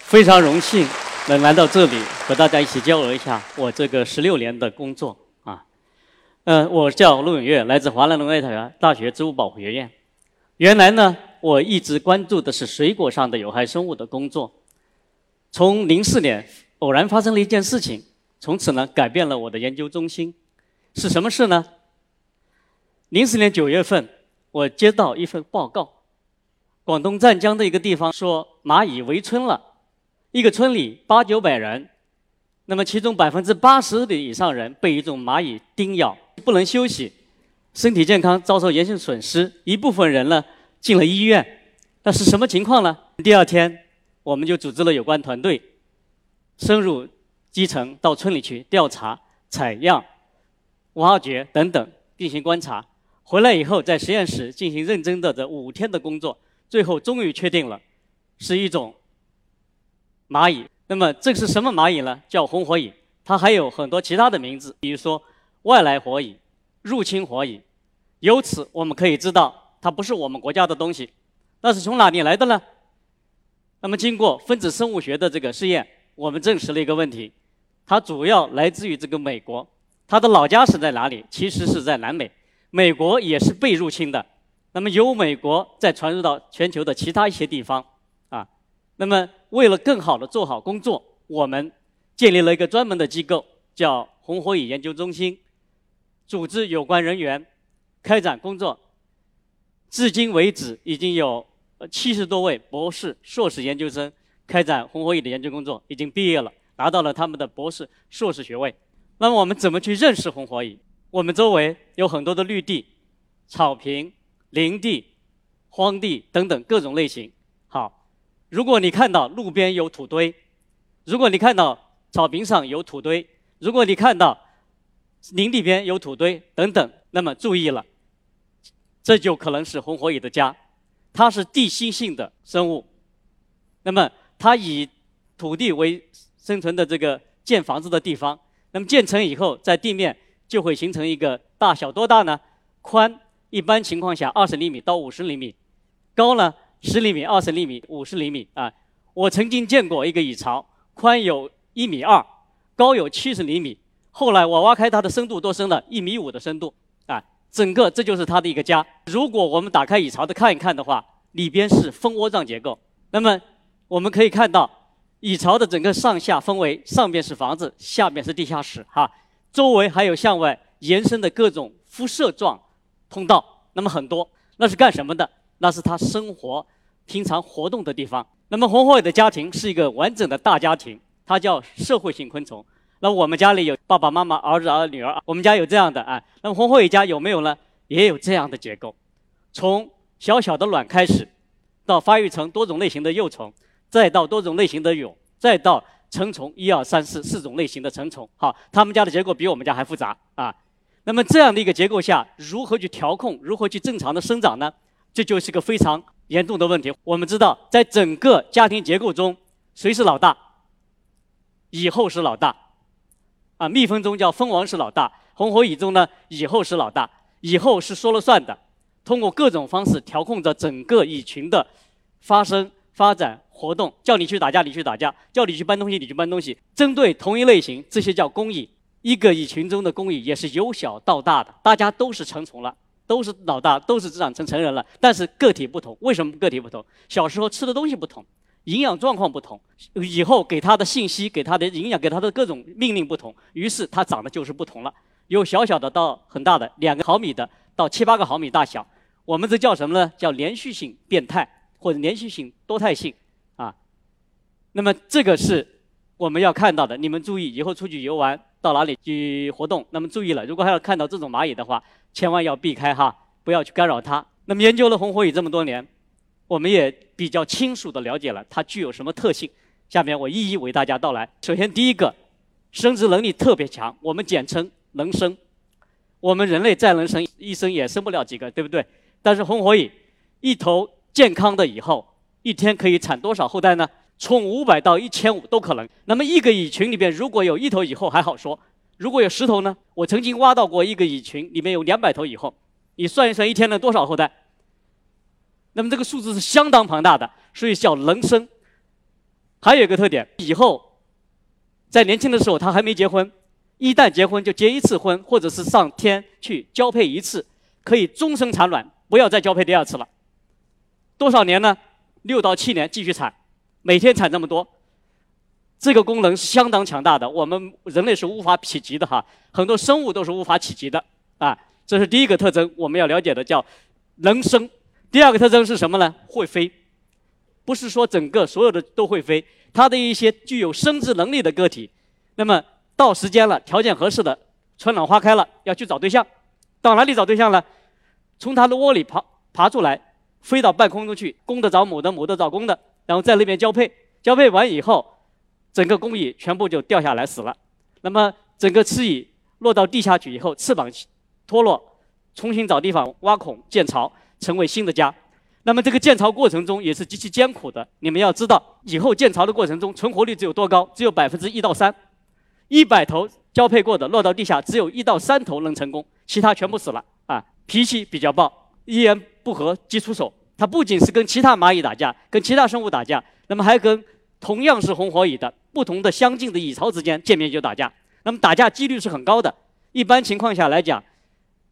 非常荣幸能来到这里和大家一起交流一下我这个十六年的工作啊。嗯，我叫陆永月，来自华南农业大学植物保护学院。原来呢，我一直关注的是水果上的有害生物的工作。从零四年偶然发生了一件事情，从此呢改变了我的研究中心。是什么事呢？零四年九月份，我接到一份报告，广东湛江的一个地方说蚂蚁围村了，一个村里八九百人，那么其中百分之八十的以上人被一种蚂蚁叮咬，不能休息，身体健康遭受严重损失，一部分人呢进了医院。那是什么情况呢？第二天，我们就组织了有关团队，深入基层到村里去调查、采样。挖掘等等进行观察，回来以后在实验室进行认真的这五天的工作，最后终于确定了是一种蚂蚁。那么这是什么蚂蚁呢？叫红火蚁。它还有很多其他的名字，比如说外来火蚁、入侵火蚁。由此我们可以知道，它不是我们国家的东西。那是从哪里来的呢？那么经过分子生物学的这个试验，我们证实了一个问题：它主要来自于这个美国。它的老家是在哪里？其实是在南美，美国也是被入侵的。那么由美国再传入到全球的其他一些地方，啊，那么为了更好的做好工作，我们建立了一个专门的机构，叫红火蚁研究中心，组织有关人员开展工作。至今为止，已经有七十多位博士、硕士研究生开展红火蚁的研究工作，已经毕业了，拿到了他们的博士、硕士学位。那么我们怎么去认识红火蚁？我们周围有很多的绿地、草坪、林地、荒地等等各种类型。好，如果你看到路边有土堆，如果你看到草坪上有土堆，如果你看到林地边有土堆等等，那么注意了，这就可能是红火蚁的家。它是地心性的生物，那么它以土地为生存的这个建房子的地方。那么建成以后，在地面就会形成一个大小多大呢？宽一般情况下二十厘米到五十厘米，高呢十厘米、二十厘米、五十厘米啊。我曾经见过一个蚁巢，宽有一米二，高有七十厘米。后来我挖开它的深度多深了？一米五的深度啊。整个这就是它的一个家。如果我们打开蚁巢的看一看的话，里边是蜂窝状结构。那么我们可以看到。蚁巢的整个上下分为上边是房子，下面是地下室，哈，周围还有向外延伸的各种辐射状通道，那么很多，那是干什么的？那是它生活、平常活动的地方。那么红火蚁的家庭是一个完整的大家庭，它叫社会性昆虫。那我们家里有爸爸妈妈、儿子、儿女儿，我们家有这样的啊。那么红火蚁家有没有呢？也有这样的结构，从小小的卵开始，到发育成多种类型的幼虫。再到多种类型的蛹，再到成虫，一二三四四种类型的成虫，好，他们家的结构比我们家还复杂啊。那么这样的一个结构下，如何去调控，如何去正常的生长呢？这就是个非常严重的问题。我们知道，在整个家庭结构中，谁是老大？蚁后是老大，啊，蜜蜂中叫蜂王是老大，红火蚁中呢，蚁后是老大，蚁后是说了算的，通过各种方式调控着整个蚁群的发生。发展活动，叫你去打架，你去打架；叫你去搬东西，你去搬东西。针对同一类型，这些叫工蚁。一个蚁群中的工蚁也是由小到大的，大家都是成虫了，都是老大，都是长成成人了。但是个体不同，为什么个体不同？小时候吃的东西不同，营养状况不同，以后给他的信息、给他的营养、给他的各种命令不同，于是它长得就是不同了。有小小的到很大的，两个毫米的到七八个毫米大小。我们这叫什么呢？叫连续性变态。或者连续性、多态性，啊，那么这个是我们要看到的。你们注意，以后出去游玩到哪里去活动，那么注意了，如果还要看到这种蚂蚁的话，千万要避开哈，不要去干扰它。那么研究了红火蚁这么多年，我们也比较清楚的了解了它具有什么特性。下面我一一为大家道来。首先第一个，生殖能力特别强，我们简称能生。我们人类再能生，一生也生不了几个，对不对？但是红火蚁一头。健康的蚁后一天可以产多少后代呢？从五百到一千五都可能。那么一个蚁群里边如果有一头蚁后还好说，如果有十头呢？我曾经挖到过一个蚁群里面有两百头蚁后，你算一算一天能多少后代？那么这个数字是相当庞大的，所以叫能生。还有一个特点，以后在年轻的时候他还没结婚，一旦结婚就结一次婚，或者是上天去交配一次，可以终生产卵，不要再交配第二次了。多少年呢？六到七年继续产，每天产这么多，这个功能是相当强大的，我们人类是无法企及的哈，很多生物都是无法企及的啊。这是第一个特征，我们要了解的叫能生。第二个特征是什么呢？会飞，不是说整个所有的都会飞，它的一些具有生殖能力的个体，那么到时间了，条件合适的，春暖花开了，要去找对象，到哪里找对象呢？从它的窝里爬爬出来，飞到半空中去，公的找母的，母的找公的，然后在那边交配，交配完以后，整个工蚁全部就掉下来死了，那么整个雌蚁落到地下去以后，翅膀。脱落，重新找地方挖孔建巢，成为新的家。那么这个建巢过程中也是极其艰苦的。你们要知道，以后建巢的过程中存活率只有多高？只有百分之一到三。一百头交配过的落到地下，只有一到三头能成功，其他全部死了。啊，脾气比较暴，一言不合即出手。它不仅是跟其他蚂蚁打架，跟其他生物打架，那么还跟同样是红火蚁的不同的相近的蚁巢之间见面就打架。那么打架几率是很高的。一般情况下来讲。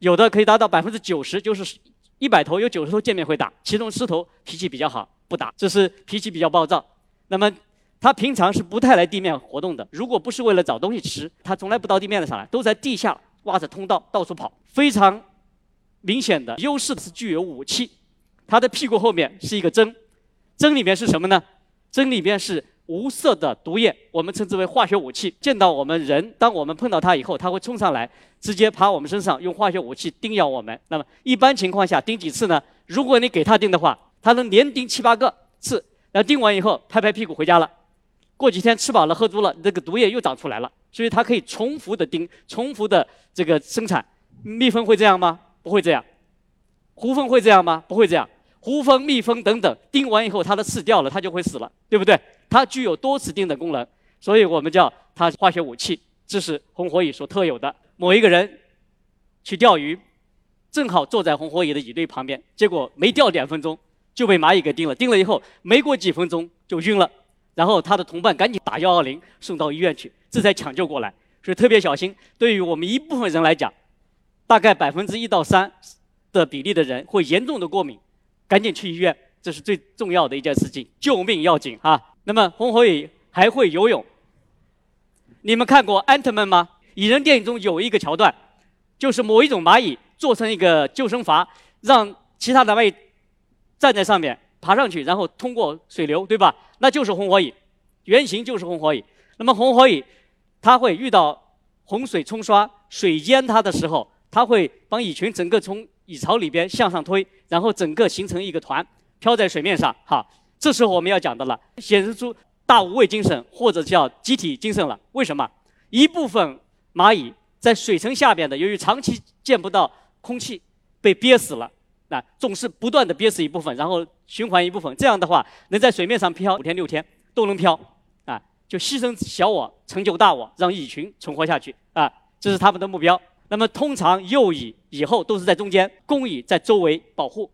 有的可以达到百分之九十，就是一百头有九十头见面会打，其中十头脾气比较好，不打，这是脾气比较暴躁。那么它平常是不太来地面活动的，如果不是为了找东西吃，它从来不到地面上来，都在地下挖着通道到处跑。非常明显的优势是具有武器，它的屁股后面是一个针，针里面是什么呢？针里面是。无色的毒液，我们称之为化学武器。见到我们人，当我们碰到它以后，它会冲上来，直接爬我们身上，用化学武器叮咬我们。那么一般情况下叮几次呢？如果你给它叮的话，它能连叮七八个次，然后叮完以后拍拍屁股回家了。过几天吃饱了喝足了，这个毒液又长出来了，所以它可以重复的叮，重复的这个生产。蜜蜂会这样吗？不会这样。胡蜂会这样吗？不会这样。胡蜂、蜜蜂等等，叮完以后它的刺掉了，它就会死了，对不对？它具有多次叮的功能，所以我们叫它化学武器。这是红火蚁所特有的。某一个人去钓鱼，正好坐在红火蚁的蚁堆旁边，结果没钓两分钟就被蚂蚁给叮了。叮了以后，没过几分钟就晕了。然后他的同伴赶紧打幺二零送到医院去，这才抢救过来。所以特别小心。对于我们一部分人来讲，大概百分之一到三的比例的人会严重的过敏，赶紧去医院，这是最重要的一件事情，救命要紧啊！那么红火蚁还会游泳。你们看过《安特曼》吗？蚁人电影中有一个桥段，就是某一种蚂蚁做成一个救生筏，让其他的蚂蚁站在上面爬上去，然后通过水流，对吧？那就是红火蚁，原型就是红火蚁。那么红火蚁它会遇到洪水冲刷、水淹它的时候，它会帮蚁群整个从蚁巢里边向上推，然后整个形成一个团，漂在水面上，哈。这时候我们要讲的了，显示出大无畏精神或者叫集体精神了。为什么？一部分蚂蚁在水层下边的，由于长期见不到空气，被憋死了。那总是不断的憋死一部分，然后循环一部分，这样的话能在水面上漂五天六天都能漂，啊，就牺牲小我成就大我，让蚁群存活下去啊，这是他们的目标。那么通常幼蚁以后都是在中间，公蚁在周围保护。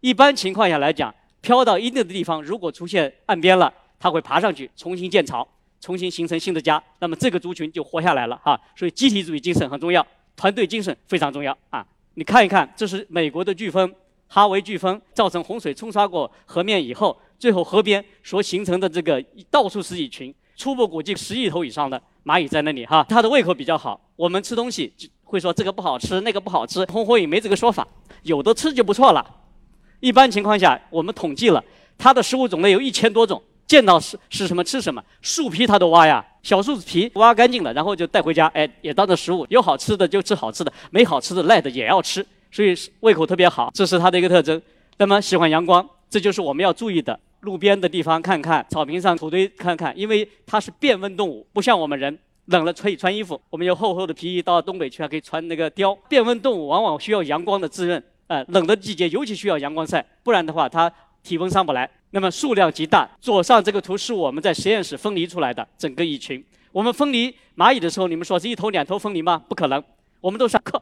一般情况下来讲。漂到一定的地方，如果出现岸边了，它会爬上去重新建巢，重新形成新的家。那么这个族群就活下来了哈。所以集体主义精神很重要，团队精神非常重要啊。你看一看，这是美国的飓风哈维飓风造成洪水冲刷过河面以后，最后河边所形成的这个到处是蚁群，初步估计十亿头以上的蚂蚁在那里哈。它的胃口比较好，我们吃东西会说这个不好吃，那个不好吃。红火蚁没这个说法，有的吃就不错了。一般情况下，我们统计了它的食物种类有一千多种，见到是是什么吃什么，树皮它都挖呀，小树皮挖干净了，然后就带回家，哎，也当做食物。有好吃的就吃好吃的，没好吃的赖的也要吃，所以胃口特别好，这是它的一个特征。那么喜欢阳光，这就是我们要注意的。路边的地方看看，草坪上土堆看看，因为它是变温动物，不像我们人冷了可以穿衣服，我们有厚厚的皮衣，到东北去还可以穿那个貂。变温动物往往需要阳光的滋润。呃，冷的季节尤其需要阳光晒，不然的话它体温上不来。那么数量极大。左上这个图是我们在实验室分离出来的整个蚁群。我们分离蚂蚁的时候，你们说是一头两头分离吗？不可能，我们都是克，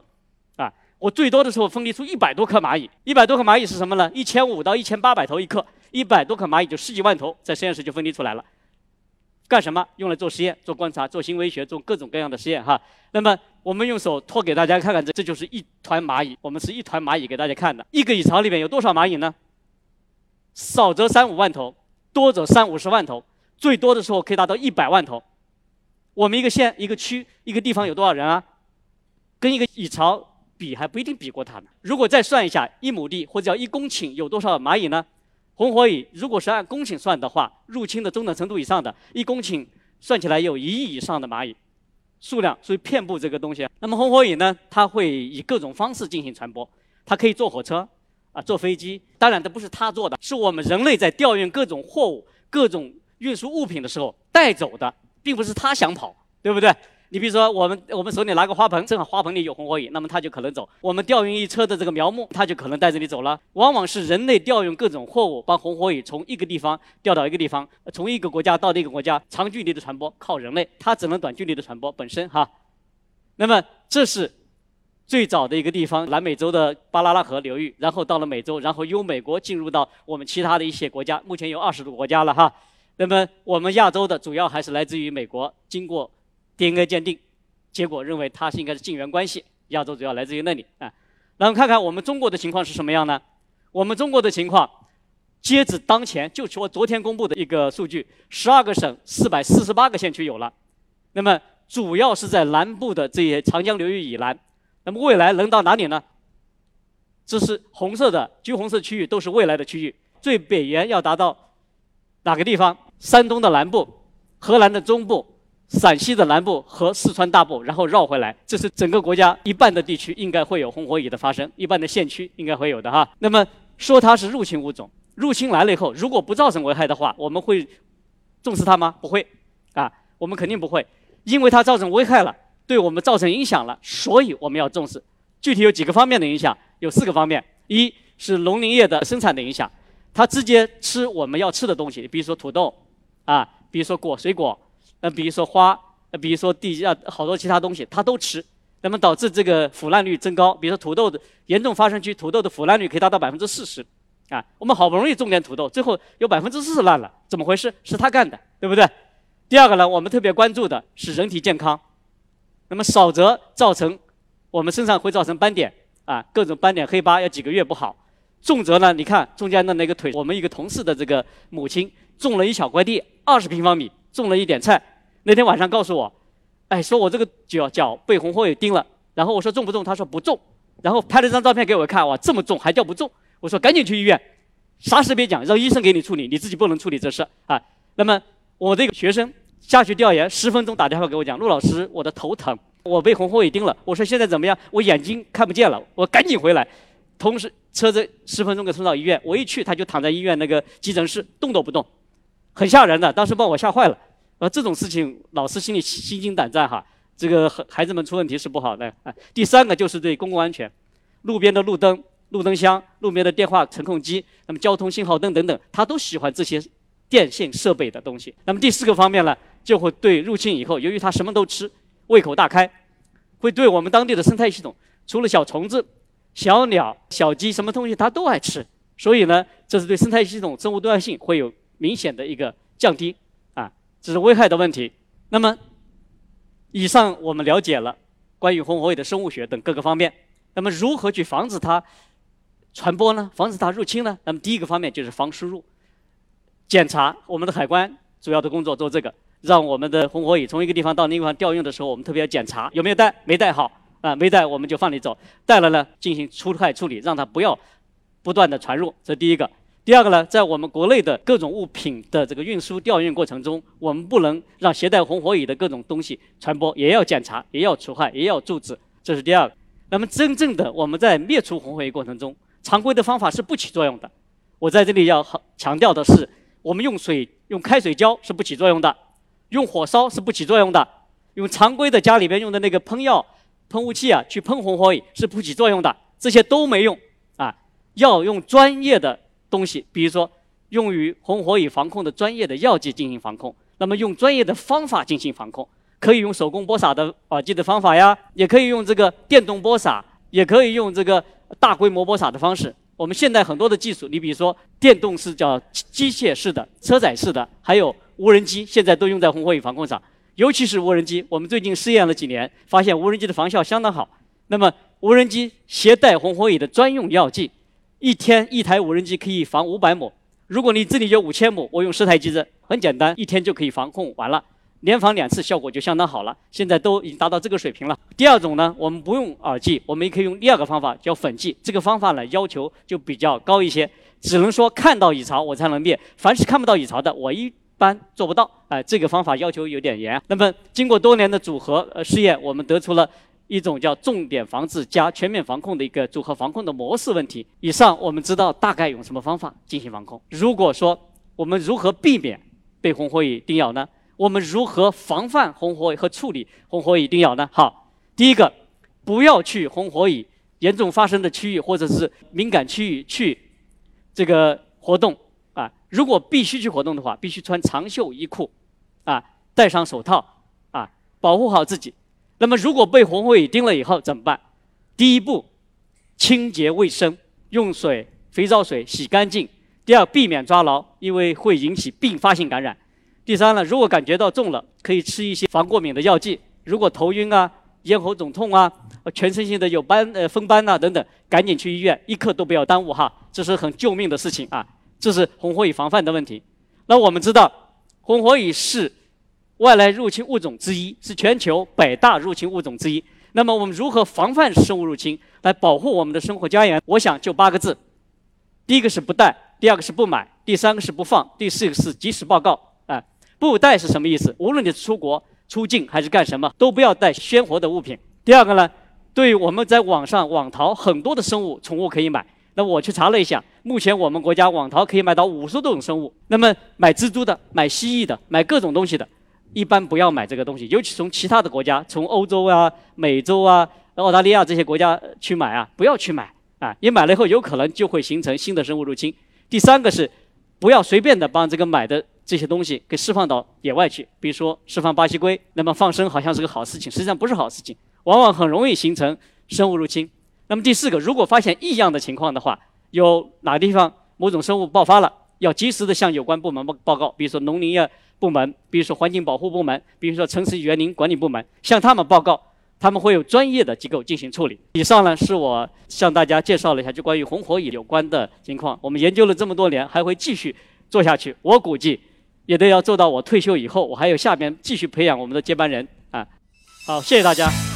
啊，我最多的时候分离出一百多颗蚂蚁，一百多颗蚂蚁是什么呢？一千五到一千八百头一克，一百多颗蚂蚁就十几万头，在实验室就分离出来了。干什么？用来做实验、做观察、做行为学、做各种各样的实验哈。那么我们用手托给大家看看，这这就是一团蚂蚁。我们是一团蚂蚁给大家看的。一个蚁巢里面有多少蚂蚁呢？少则三五万头，多则三五十万头，最多的时候可以达到一百万头。我们一个县、一个区、一个地方有多少人啊？跟一个蚁巢比还不一定比过它呢。如果再算一下，一亩地或者叫一公顷有多少蚂蚁呢？红火蚁如果是按公顷算的话，入侵的中等程度以上的，一公顷算起来有一亿以上的蚂蚁数量，所以遍布这个东西。那么红火蚁呢，它会以各种方式进行传播，它可以坐火车。啊，坐飞机，当然这不是它做的，是我们人类在调运各种货物、各种运输物品的时候带走的，并不是它想跑，对不对？你比如说，我们我们手里拿个花盆，正好花盆里有红火蚁，那么它就可能走。我们调运一车的这个苗木，它就可能带着你走了。往往是人类调运各种货物，把红火蚁从一个地方调到一个地方，从一个国家到另一个国家，长距离的传播靠人类，它只能短距离的传播本身哈。那么这是。最早的一个地方，南美洲的巴拉拉河流域，然后到了美洲，然后由美国进入到我们其他的一些国家，目前有二十多个国家了哈。那么我们亚洲的主要还是来自于美国，经过 DNA 鉴定，结果认为它是应该是近缘关系，亚洲主要来自于那里啊。然后看看我们中国的情况是什么样呢？我们中国的情况，截止当前，就我昨天公布的一个数据，十二个省四百四十八个县区有了。那么主要是在南部的这些长江流域以南。那么未来能到哪里呢？这是红色的橘红色区域，都是未来的区域。最北缘要达到哪个地方？山东的南部、河南的中部、陕西的南部和四川大部，然后绕回来。这是整个国家一半的地区应该会有红火蚁的发生，一半的县区应该会有的哈。那么说它是入侵物种，入侵来了以后，如果不造成危害的话，我们会重视它吗？不会，啊，我们肯定不会，因为它造成危害了。对我们造成影响了，所以我们要重视。具体有几个方面的影响，有四个方面：一是农林业的生产的影响，它直接吃我们要吃的东西，比如说土豆，啊，比如说果水果，那，比如说花，呃，比如说地下好多其他东西，它都吃，那么导致这个腐烂率增高。比如说土豆的严重发生区，土豆的腐烂率可以达到百分之四十，啊，我们好不容易种点土豆，最后有百分之四十烂了，怎么回事？是他干的，对不对？第二个呢，我们特别关注的是人体健康。那么少则造成我们身上会造成斑点啊，各种斑点黑疤要几个月不好；重则呢，你看中间的那个腿，我们一个同事的这个母亲种了一小块地，二十平方米，种了一点菜。那天晚上告诉我，哎，说我这个脚脚被红火蚁叮了。然后我说重不重？他说不重。然后拍了张照片给我看，哇，这么重还叫不重？我说赶紧去医院，啥事别讲，让医生给你处理，你自己不能处理这事啊。那么我这个学生。下去调研，十分钟打电话给我讲，陆老师，我的头疼，我被红火蚁叮了。我说现在怎么样？我眼睛看不见了，我赶紧回来。同时，车子十分钟给送到医院。我一去，他就躺在医院那个急诊室，动都不动，很吓人的。当时把我吓坏了。而，这种事情，老师心里心惊胆战哈。这个孩子们出问题是不好的啊。第三个就是对公共安全，路边的路灯、路灯箱、路边的电话程控机，那么交通信号灯等等，他都喜欢这些电信设备的东西。那么第四个方面呢？就会对入侵以后，由于他什么都吃，胃口大开，会对我们当地的生态系统，除了小虫子、小鸟、小鸡，什么东西他都爱吃。所以呢，这是对生态系统生物多样性会有明显的一个降低，这是危害的问题。那么，以上我们了解了关于红火蚁的生物学等各个方面。那么，如何去防止它传播呢？防止它入侵呢？那么，第一个方面就是防输入，检查我们的海关主要的工作做这个。让我们的红火蚁从一个地方到另一个地方调用的时候，我们特别要检查有没有带，没带好啊，没带我们就放你走，带了呢进行除害处理，让它不要不断的传入。这第一个。第二个呢，在我们国内的各种物品的这个运输调运过程中，我们不能让携带红火蚁的各种东西传播，也要检查，也要除害，也要阻止。这是第二个。那么真正的我们在灭除红火蚁过程中，常规的方法是不起作用的。我在这里要强调的是，我们用水用开水浇是不起作用的。用火烧是不起作用的，用常规的家里边用的那个喷药喷雾器啊，去喷红火蚁是不起作用的，这些都没用啊。要用专业的东西，比如说用于红火蚁防控的专业的药剂进行防控，那么用专业的方法进行防控，可以用手工播撒的耳机的方法呀，也可以用这个电动播撒也可以用这个大规模播撒的方式。我们现在很多的技术，你比如说电动式叫机械式的、车载式的，还有无人机，现在都用在红火蚁防控上。尤其是无人机，我们最近试验了几年，发现无人机的防效相当好。那么无人机携带红火蚁的专用药剂，一天一台无人机可以防五百亩。如果你这里有五千亩，我用十台机子，很简单，一天就可以防控完了。连防两次效果就相当好了，现在都已经达到这个水平了。第二种呢，我们不用饵剂，我们也可以用第二个方法叫粉剂。这个方法呢要求就比较高一些，只能说看到蚁巢我才能灭，凡是看不到蚁巢的我一般做不到。哎，这个方法要求有点严。那么经过多年的组合呃试验，我们得出了一种叫重点防治加全面防控的一个组合防控的模式问题。以上我们知道大概用什么方法进行防控。如果说我们如何避免被红火蚁叮咬呢？我们如何防范红火蚁和处理红火蚁叮咬呢？好，第一个，不要去红火蚁严重发生的区域或者是敏感区域去这个活动啊。如果必须去活动的话，必须穿长袖衣裤，啊，戴上手套，啊，保护好自己。那么，如果被红火蚁叮了以后怎么办？第一步，清洁卫生，用水、肥皂水洗干净。第二，避免抓牢，因为会引起并发性感染。第三呢，如果感觉到重了，可以吃一些防过敏的药剂。如果头晕啊、咽喉肿痛啊、全身性的有斑呃风斑呐等等，赶紧去医院，一刻都不要耽误哈，这是很救命的事情啊。这是红火蚁防范的问题。那我们知道，红火蚁是外来入侵物种之一，是全球百大入侵物种之一。那么我们如何防范生物入侵，来保护我们的生活家园？我想就八个字：第一个是不带，第二个是不买，第三个是不放，第四个是及时报告。不带是什么意思？无论你出国、出境还是干什么，都不要带鲜活的物品。第二个呢，对于我们在网上网淘很多的生物宠物可以买。那我去查了一下，目前我们国家网淘可以买到五十多种生物。那么买蜘蛛的、买蜥蜴的、买各种东西的，一般不要买这个东西。尤其从其他的国家，从欧洲啊、美洲啊、澳大利亚这些国家去买啊，不要去买啊！你买了以后，有可能就会形成新的生物入侵。第三个是，不要随便的把这个买的。这些东西给释放到野外去，比如说释放巴西龟，那么放生好像是个好事情，实际上不是好事情，往往很容易形成生物入侵。那么第四个，如果发现异样的情况的话，有哪个地方某种生物爆发了，要及时的向有关部门报报告，比如说农林业部门，比如说环境保护部门，比如说城市园林管理部门，向他们报告，他们会有专业的机构进行处理。以上呢是我向大家介绍了一下就关于红火蚁有关的情况，我们研究了这么多年，还会继续做下去。我估计。也得要做到我退休以后，我还有下边继续培养我们的接班人啊！好，谢谢大家。